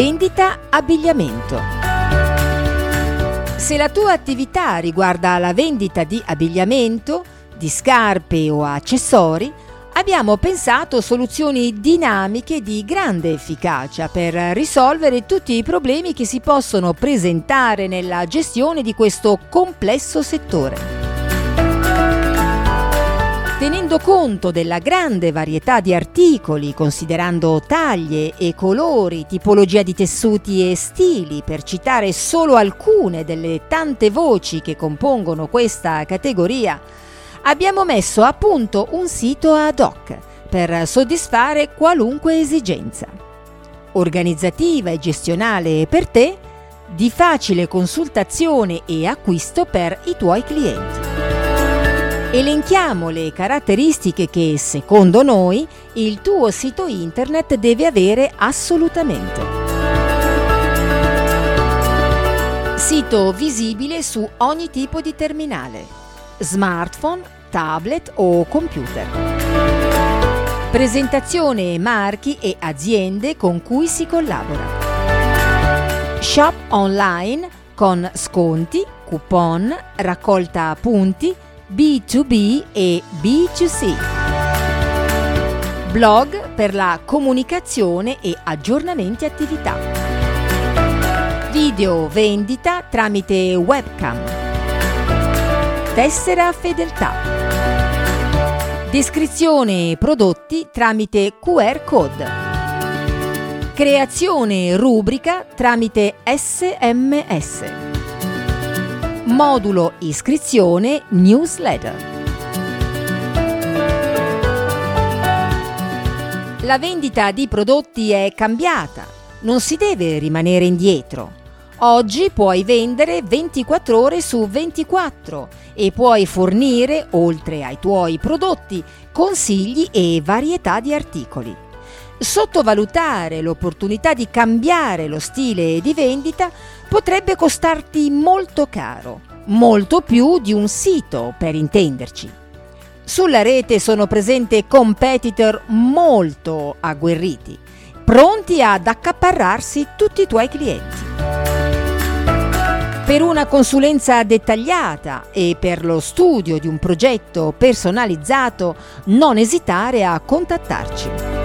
Vendita abbigliamento. Se la tua attività riguarda la vendita di abbigliamento, di scarpe o accessori, abbiamo pensato soluzioni dinamiche di grande efficacia per risolvere tutti i problemi che si possono presentare nella gestione di questo complesso settore. Tenendo conto della grande varietà di articoli, considerando taglie e colori, tipologia di tessuti e stili, per citare solo alcune delle tante voci che compongono questa categoria, abbiamo messo a punto un sito ad hoc per soddisfare qualunque esigenza. Organizzativa e gestionale per te, di facile consultazione e acquisto per i tuoi clienti. Elenchiamo le caratteristiche che, secondo noi, il tuo sito internet deve avere assolutamente. Sito visibile su ogni tipo di terminale, smartphone, tablet o computer. Presentazione marchi e aziende con cui si collabora. Shop online con sconti, coupon, raccolta punti, B2B e B2C. Blog per la comunicazione e aggiornamenti attività. Video vendita tramite webcam. Tessera fedeltà. Descrizione prodotti tramite QR code. Creazione rubrica tramite SMS modulo iscrizione newsletter. La vendita di prodotti è cambiata, non si deve rimanere indietro. Oggi puoi vendere 24 ore su 24 e puoi fornire, oltre ai tuoi prodotti, consigli e varietà di articoli. Sottovalutare l'opportunità di cambiare lo stile di vendita potrebbe costarti molto caro, molto più di un sito per intenderci. Sulla rete sono presenti competitor molto agguerriti, pronti ad accaparrarsi tutti i tuoi clienti. Per una consulenza dettagliata e per lo studio di un progetto personalizzato, non esitare a contattarci.